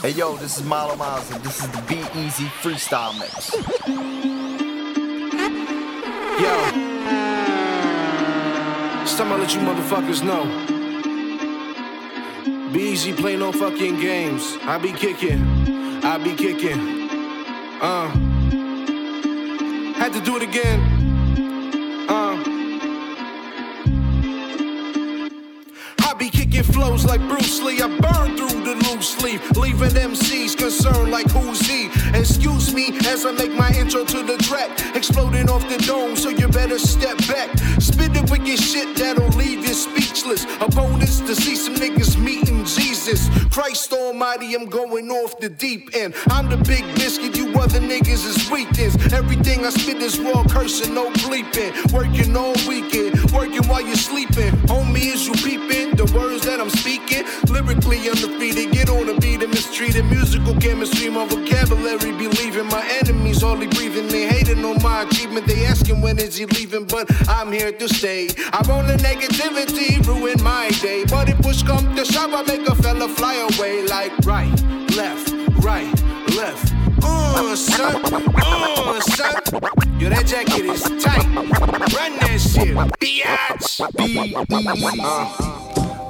Hey yo, this is Milo Miles and this is the Be Easy Freestyle Mix. Yo. time I'ma let you motherfuckers know. Be easy, play no fucking games. I be kicking, I be kicking. Uh. Had to do it again. Leaf, leaving MCs concerned like who's he. Excuse me as I make my intro to the track, exploding off the dome, so you better step back. Spitting wicked shit that'll leave you speechless. Opponents to see some niggas meeting Jesus. Christ Almighty, I'm going off the deep end. I'm the big biscuit, you other niggas is weekends. Everything I spit is raw cursing, no bleeping. Working all weekend, working while you're sleeping. Homie, is you peeping? The words that I'm speaking, lyrically undefeated. Get on the beat and mistreated. Musical chemistry, my vocabulary believing. My enemies only breathing. They hating on my achievement. They asking when is he leaving, but I'm here to stay. I want the negativity, ruin my day. But to shove, I make a fella fly away like right, left, right, left. Uh, son, uh, son. Yo, that jacket is tight. Run that shit, biatch. Be Easy.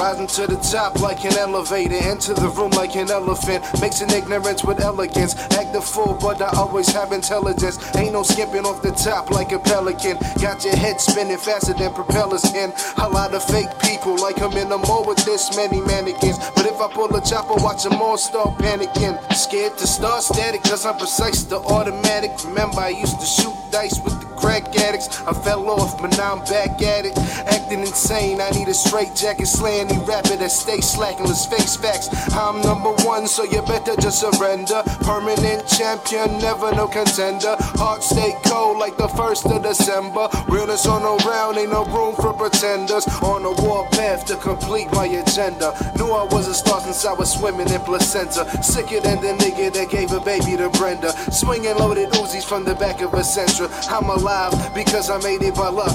Rising to the top like an elevator, into the room like an elephant. Mixing ignorance with elegance. Act the fool, but I always have intelligence. Ain't no skipping off the top like a pelican. Got your head spinning faster than propellers can. A lot of fake people like I'm in a mall with this many mannequins. But if I pull a chopper, watch them all start panicking. Scared to start static, cause I'm precise to automatic. Remember, I used to shoot dice with the crack addicts. I fell off, but now I'm back at it. Acting insane, I need a straight jacket, slaying any rapper that stay slacking. Let's face facts. I'm number one, so you better just surrender. Permanent champion, never no contender. Heart stay cold like the first of December. Realness on the round, ain't no room for pretenders. On a war path to complete my agenda. Knew I was a star since I was swimming in placenta. Sicker than the nigga that gave a baby to Brenda. Swinging loaded Uzis from the back of a Sentra. I'm because I made it by luck.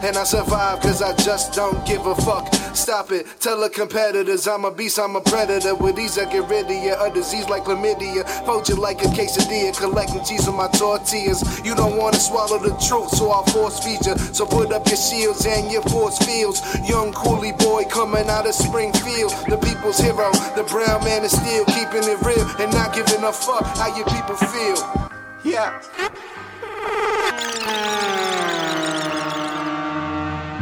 And I survive cause I just don't give a fuck. Stop it, tell the competitors I'm a beast, I'm a predator. With these I get rid of you, a disease like chlamydia. Fold you like a quesadilla, collecting cheese on my tortillas. You don't wanna swallow the truth, so I'll force feed you. So put up your shields and your force fields. Young coolie boy coming out of Springfield. The people's hero, the brown man is still keeping it real and not giving a fuck how your people feel. Yeah. Uh...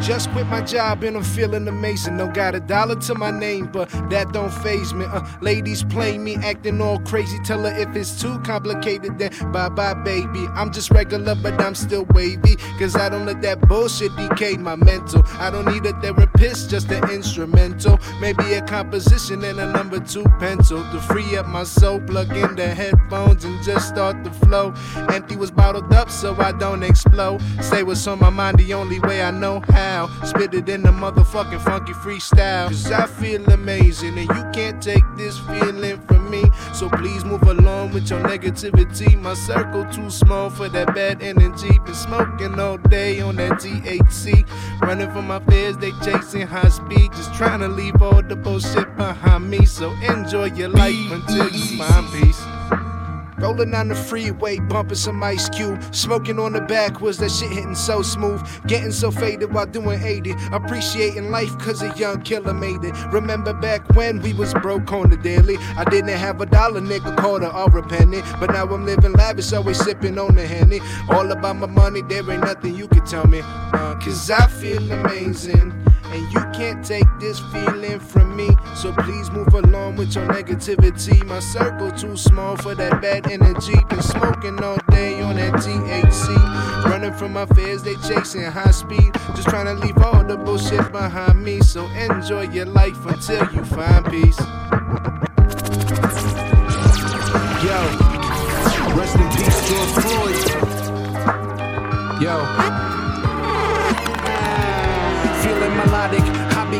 Just quit my job and I'm feeling amazing. No got a dollar to my name, but that don't phase me. Uh, ladies play me, acting all crazy. Tell her if it's too complicated, then bye bye, baby. I'm just regular, but I'm still wavy. Cause I don't let that bullshit decay my mental. I don't need a therapist, just an instrumental. Maybe a composition and a number two pencil to free up my soul. Plug in the headphones and just start the flow. Empty was bottled up so I don't explode. Say what's on my mind the only way I know how. Spit it in the motherfucking funky freestyle. Cause I feel amazing and you can't take this feeling from me. So please move along with your negativity. My circle too small for that bad energy. Been smoking all day on that THC. Running from my fears, they chasing high speed. Just trying to leave all the bullshit behind me. So enjoy your life until you find peace. Rolling on the freeway, bumping some ice cube. Smoking on the Backwoods, that shit hitting so smooth. Getting so faded while doing 80. Appreciating life cause a young killer made it. Remember back when we was broke on the daily. I didn't have a dollar, nigga, quarter or a penny. But now I'm living lavish, always sipping on the henny. All about my money, there ain't nothing you can tell me. Uh, cause I feel amazing. And you can't take this feeling from me. So please move along with your negativity. My circle too small for that bad energy. Been smoking all day on that THC. Running from my fears, they chasing high speed. Just trying to leave all the bullshit behind me. So enjoy your life until you find peace. Yo, rest in peace, George Floyd. Yo.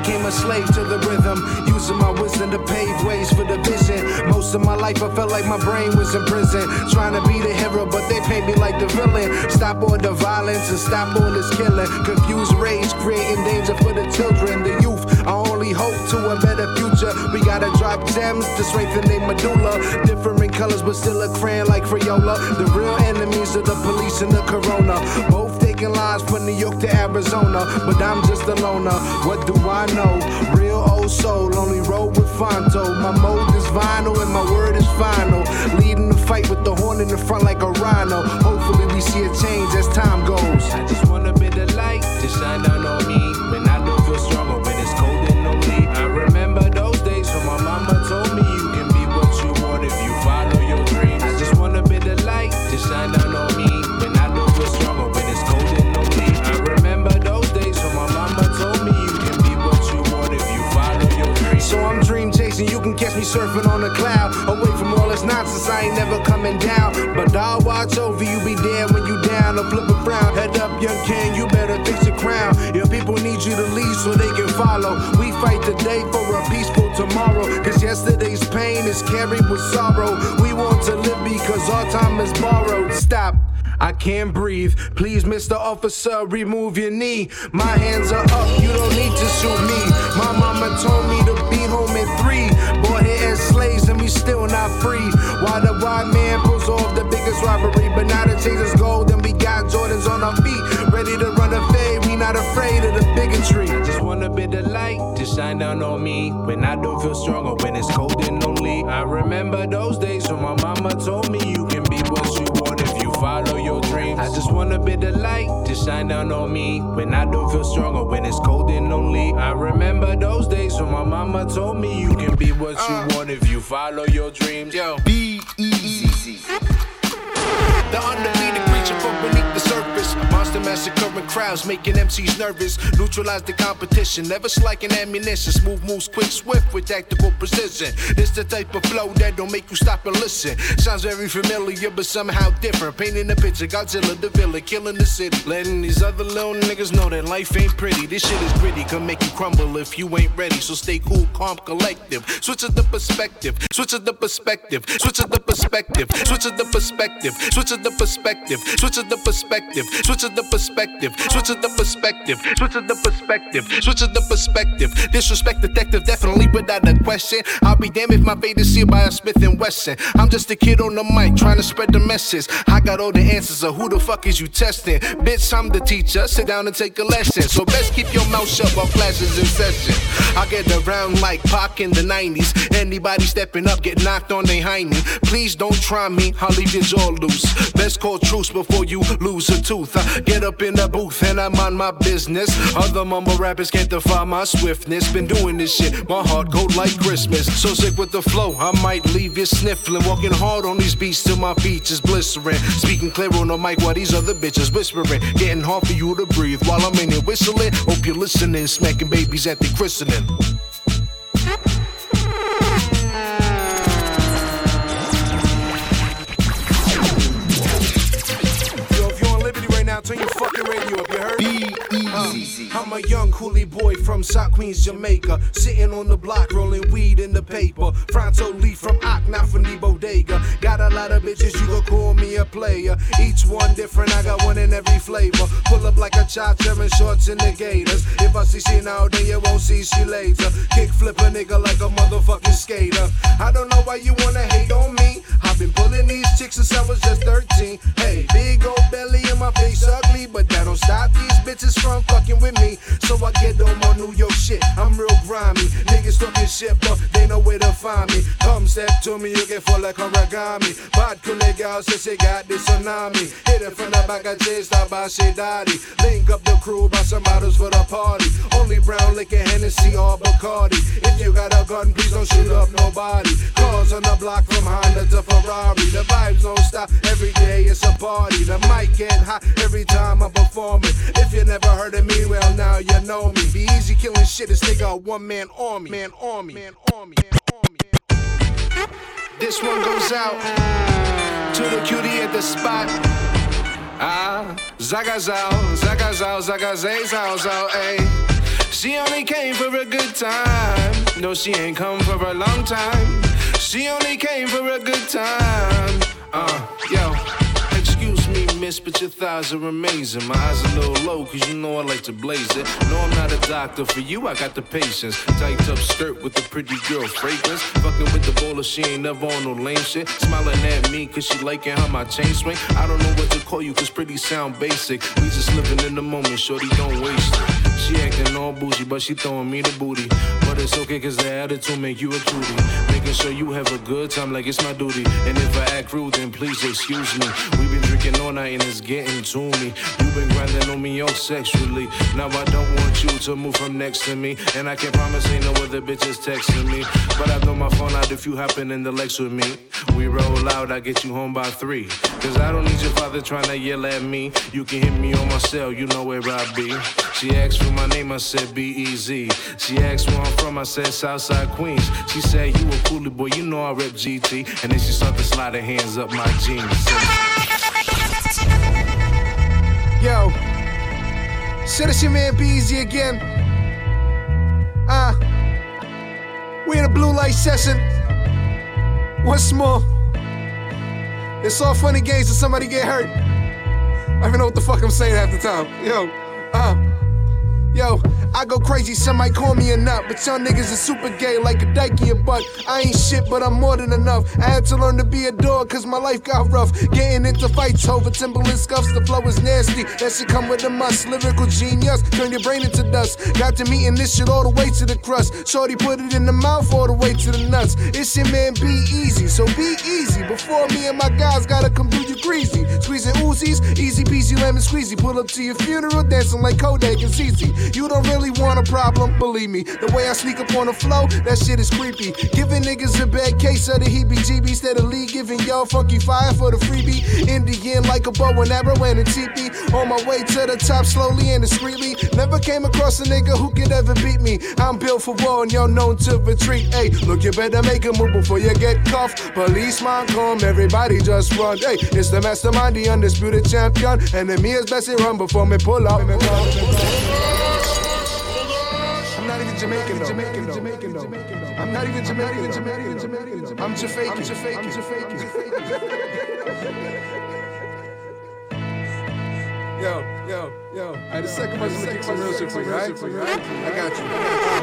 Became a slave to the rhythm. Using my wisdom to pave ways for the vision. Most of my life, I felt like my brain was in prison. Trying to be the hero, but they paint me like the villain. Stop all the violence and stop all this killing. Confused rage, creating danger for the children, the youth. I only hope to a better future. We gotta drop gems to strengthen their medulla. Different colors, but still a crayon like Crayola. The real enemies of the police and the corona. Both taking lives from New York to Arizona, but I'm just a loner. What do I know? Real old soul, only roll with Fronto. My mode is vinyl and my word is final. Leading the fight with the horn in the front like a rhino. Hopefully we see a change as time goes. I just want a bit of light to shine down on me you to lead so they can follow. We fight today for a peaceful tomorrow. Cause yesterday's pain is carried with sorrow. We want to live because our time is borrowed. Stop. I can't breathe. Please, Mr. Officer, remove your knee. My hands are up, you don't need to shoot me. My mama told me to be home at three. Born we still not free. Why the white man pulls off the biggest robbery? But now the chase is gold and we got Jordans on our feet. Ready to run a fade, we not afraid of the bigotry. I just want a bit of light to shine down on me when I don't feel strong or when it's cold and lonely. I remember those days when my want a bit of light to shine down on me when I don't feel strong or when it's cold and lonely. I remember those days when my mama told me you can be what you uh. want if you follow your dreams. Yo, Be easy. The undefeated Monster massacring crowds, making MCs nervous. Neutralize the competition, never slacking ammunition. Smooth moves, quick, swift with tactical precision. This the type of flow that don't make you stop and listen. Sounds very familiar, but somehow different. Painting the picture, Godzilla the villain, killing the city. Letting these other little niggas know that life ain't pretty. This shit is gritty, can make you crumble if you ain't ready. So stay cool, calm, collective. Switch the perspective, switch the perspective, switch the perspective, switch the perspective, switch the perspective, switch the perspective, switch the perspective, switch up the perspective, switch up the perspective, switch up the perspective. Disrespect detective, definitely without a question. I'll be damned if my fate is sealed by a Smith and Wesson. I'm just a kid on the mic trying to spread the message. I got all the answers of who the fuck is you testing. Bitch, I'm the teacher. Sit down and take a lesson. So best keep your mouth shut while classes in session. I get around like Pac in the 90s. Anybody stepping up get knocked on they hind me. Please don't try me, I'll leave your jaw loose. Best call truce before you lose a tooth. I get up in the booth and I'm on my business. Other mumble rappers can't defy my swiftness. Been doing this shit, my heart cold like Christmas. So sick with the flow, I might leave you sniffling. Walking hard on these beats till my feet is blistering. Speaking clear on the mic while these other bitches whispering. Getting hard for you to breathe while I'm in here whistling. Hope you're listening, smacking babies at the christening. Now, turn your fucking radio up, you heard? Be easy. Uh, I'm a young coolie boy from South Queens, Jamaica. Sitting on the block, rolling weed in the paper. Fronto Lee from Ock, not from the bodega. Got a lot of bitches, you can call me a player. Each one different, I got one in every flavor. Pull up like a wearing shorts and the gators. If I see she now, then you won't see she later. Kick flip a nigga like a motherfucking skater. I don't know why you wanna hate on me. I've been pulling these chicks since I was just 13. Hey, big old belly in my face ugly, but that don't stop these bitches from fucking with me. So I get on New York shit. I'm real grimy. Niggas talking shit, but they know where to find me. Come step to me, you get full like origami. Bad legal, so she got this tsunami. Hit it from the back of chase, stop by she daddy. Link up the crew, buy some bottles for the party. Only brown liquor, Hennessy or Bacardi. If you got a gun, please don't shoot up nobody. Cars on the block from Honda to Ferrari. The vibes don't stop, every day it's a party. The mic get hot every time I'm performing. If you never heard of me, well now you know me. Be easy killing shit, this nigga one man army. Man army. Man army. Man army. This one goes out to the cutie at the spot. Ah, zagazao, zagazao, zagazay, zao, ayy. She only came for a good time. No, she ain't come for a long time. She only came for a good time. Uh, yo, excuse me, miss, but your thighs are amazing. My eyes a little low, cause you know I like to blaze it. No, I'm not a doctor, for you I got the patience. Tight up skirt with the pretty girl fragrance. Fucking with the bowler, she ain't never on no lame shit. Smiling at me, cause she liking how my chain swing. I don't know what to call you, cause pretty sound basic. We just living in the moment, shorty, don't waste it. She acting all bougie, but she throwing me the booty. It's okay, cause the attitude make you a cutie. Making sure you have a good time like it's my duty. And if I act rude, then please excuse me. We've been drinking all night and it's getting to me. You've been grinding on me all sexually. Now I don't want you to move from next to me. And I can't promise ain't no other bitches texting me. But I throw my phone out if you happen in the Lex with me. We roll out, I get you home by three. Cause I don't need your father trying to yell at me. You can hit me on my cell, you know where I be. She asked for my name, I said B E Z. She asked where I'm from, I said Southside Queens. She said, You a coolie boy, you know I rep GT. And then she started her hands up my jeans. Yo, shit, it's your man BZ again. Uh, we in a blue light session. Once more. It's all funny games until somebody get hurt. I don't even know what the fuck I'm saying half the time. Yo, uh. Yo, I go crazy, some might call me a nut, but y'all niggas are super gay like a dykey a buck. I ain't shit, but I'm more than enough. I had to learn to be a dog, cause my life got rough. Getting into fights over Timberland scuffs, the flow is nasty. That shit come with the must. Lyrical genius, turn your brain into dust. Got to meeting this shit all the way to the crust. Shorty put it in the mouth all the way to the nuts. It's your man, be easy, so be easy. Before me and my guys gotta come do you greasy. Squeezing Uzis, easy peasy lemon squeezy. Pull up to your funeral, dancing like Kodak and CC. You don't really want a problem, believe me. The way I sneak up on the flow, that shit is creepy. Giving niggas a bad case of the heebie jeebies. Steadily giving y'all funky fire for the freebie. In the end, like a bow and arrow and a teepee. On my way to the top, slowly and discreetly. Never came across a nigga who could ever beat me. I'm built for war and y'all known to retreat. Hey, look, you better make a move before you get cuffed. Policeman come, everybody just run. Hey, it's the mastermind, the undisputed champion. Enemy is best run before me pull up. I'm not even Jamaican. Jamaican, Jamaican. I'm not even Jamaican. Jamaican, Jamaican. I'm Jamaican. I'm Jamaican. I'm Jamaican. Yo, yo, yo. Alright, the second verse is gonna kick some real shit for you, right? I. I got you.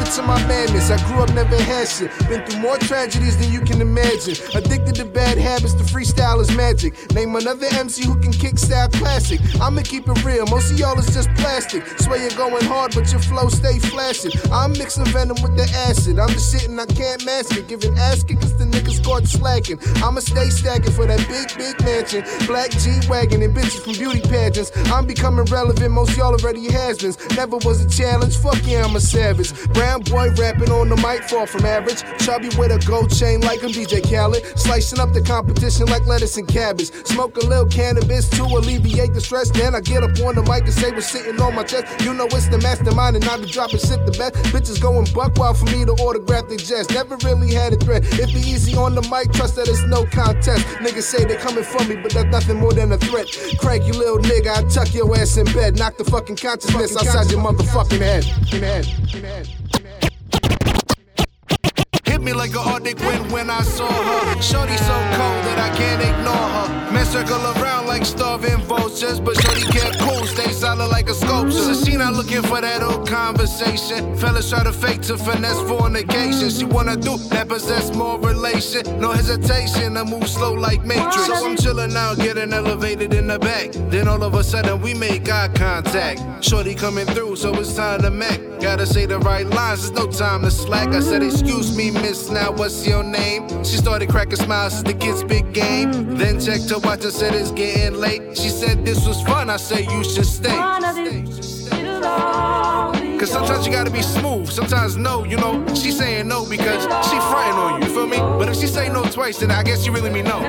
Method to my madness. I grew up, never had shit. Been through more tragedies than you can imagine. Addicted to bad habits, the freestyle is magic. Name another MC who can kick style classic. I'ma keep it real. Most of y'all is just plastic. Swear you're going hard, but your flow stay flashing. I'm mixing venom with the acid. I'm shit and I can't mask it. Giving ass kickers the niggas caught slacking. I'ma stay stacking for that big, big mansion. Black G Wagon and bitches from beauty pageants. I'm becoming relevant. Most y'all already has been. Never was a challenge. Fuck yeah, I'm a savage. Brown boy rapping on the mic, far from average. Chubby with a gold chain like I'm DJ Khaled. Slicing up the competition like lettuce and cabbage. Smoke a little cannabis to alleviate the stress. Then I get up on the mic and say what's sitting on my chest. You know it's the mastermind and I be dropping shit the best. Bitches going buck wild for me to autograph their jets. Never really had a threat. It be easy on the mic, trust that it's no contest. Niggas say they coming for me, but that's nothing more than a threat. Cranky little nigga, I tuck your ass in bed. Knock the fucking consciousness outside your motherfucking head. head. head. Me like an Arctic wind when I saw her. Shorty so cold that I can't ignore her. Men circle around like starving vultures, but Shorty kept cool, stay solid like a sculpture. So she not looking for that old conversation. Fellas try to fake to finesse fornication. She wanna do that possess more relation. No hesitation, I move slow like Matrix. So I'm chilling out, getting elevated in the back. Then all of a sudden we make eye contact. Shorty coming through, so it's time to mac. Gotta say the right lines, there's no time to slack. I said, Excuse me, miss, now what's your name? She started cracking smiles as the kids' big game. Then checked her watch and said, It's getting late. She said, This was fun. I said, You should stay. Cause sometimes you gotta be smooth, sometimes no, you know. She saying no because she fronting on you, you feel me? But if she say no twice, then I guess she really mean no.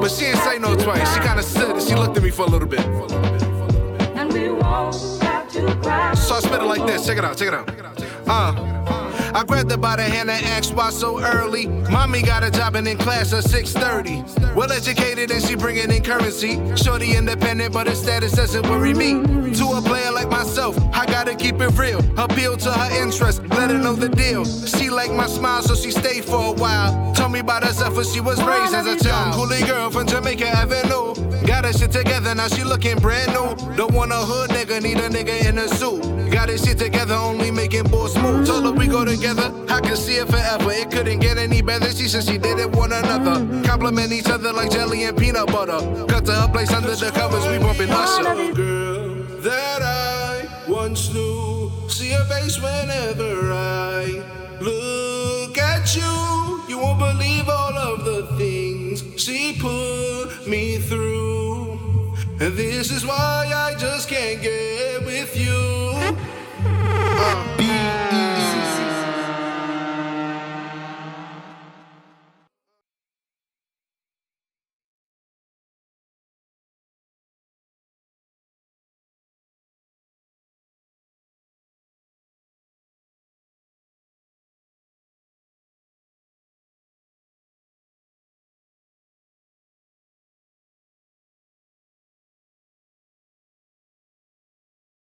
But she didn't say no twice, she kinda stood and she looked at me for a little bit. So I spit it like this. Check it out. Check it out. Uh. I grabbed her by the hand and asked why so early. Mommy got a job and in class at 6:30. Well educated and she bringing in currency. Shorty independent, but her status doesn't worry me. To a player like myself, I gotta keep it real. Appeal to her interest, let her know the deal. She like my smile, so she stayed for a while told me about herself when she was raised as a child. Coolie girl from Jamaica Avenue. Got her shit together, now she looking brand new. Don't want a hood nigga, need a nigga in a suit. Got his shit together, only making boss move. Told her we go together, I can see it forever. It couldn't get any better. She said she did it one another. Compliment each other like jelly and peanut butter. Cut to her place under the covers, we bumping Usher. Girl that I once knew, see her face whenever I look at you. You won't believe all of the things she put me through. This is why I just can't get with you.